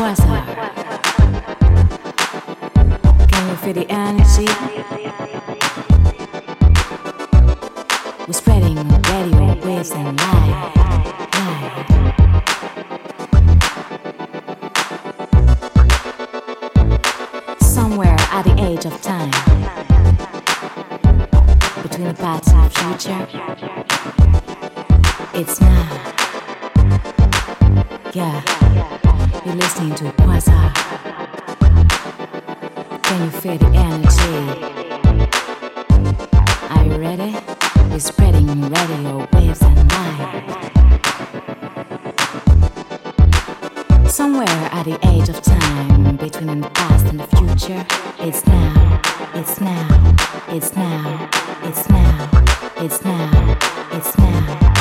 quasar. Can you feel the energy? We're spreading radio waves and light, light. Somewhere at the age of time, between the past and future, it's now. Yeah, you're listening to Quasar. Can you feel the energy? Are you ready? We're spreading radio waves and light. Somewhere at the age of time, between the past and the future, It's now, it's now, it's now, it's now, it's now, it's now.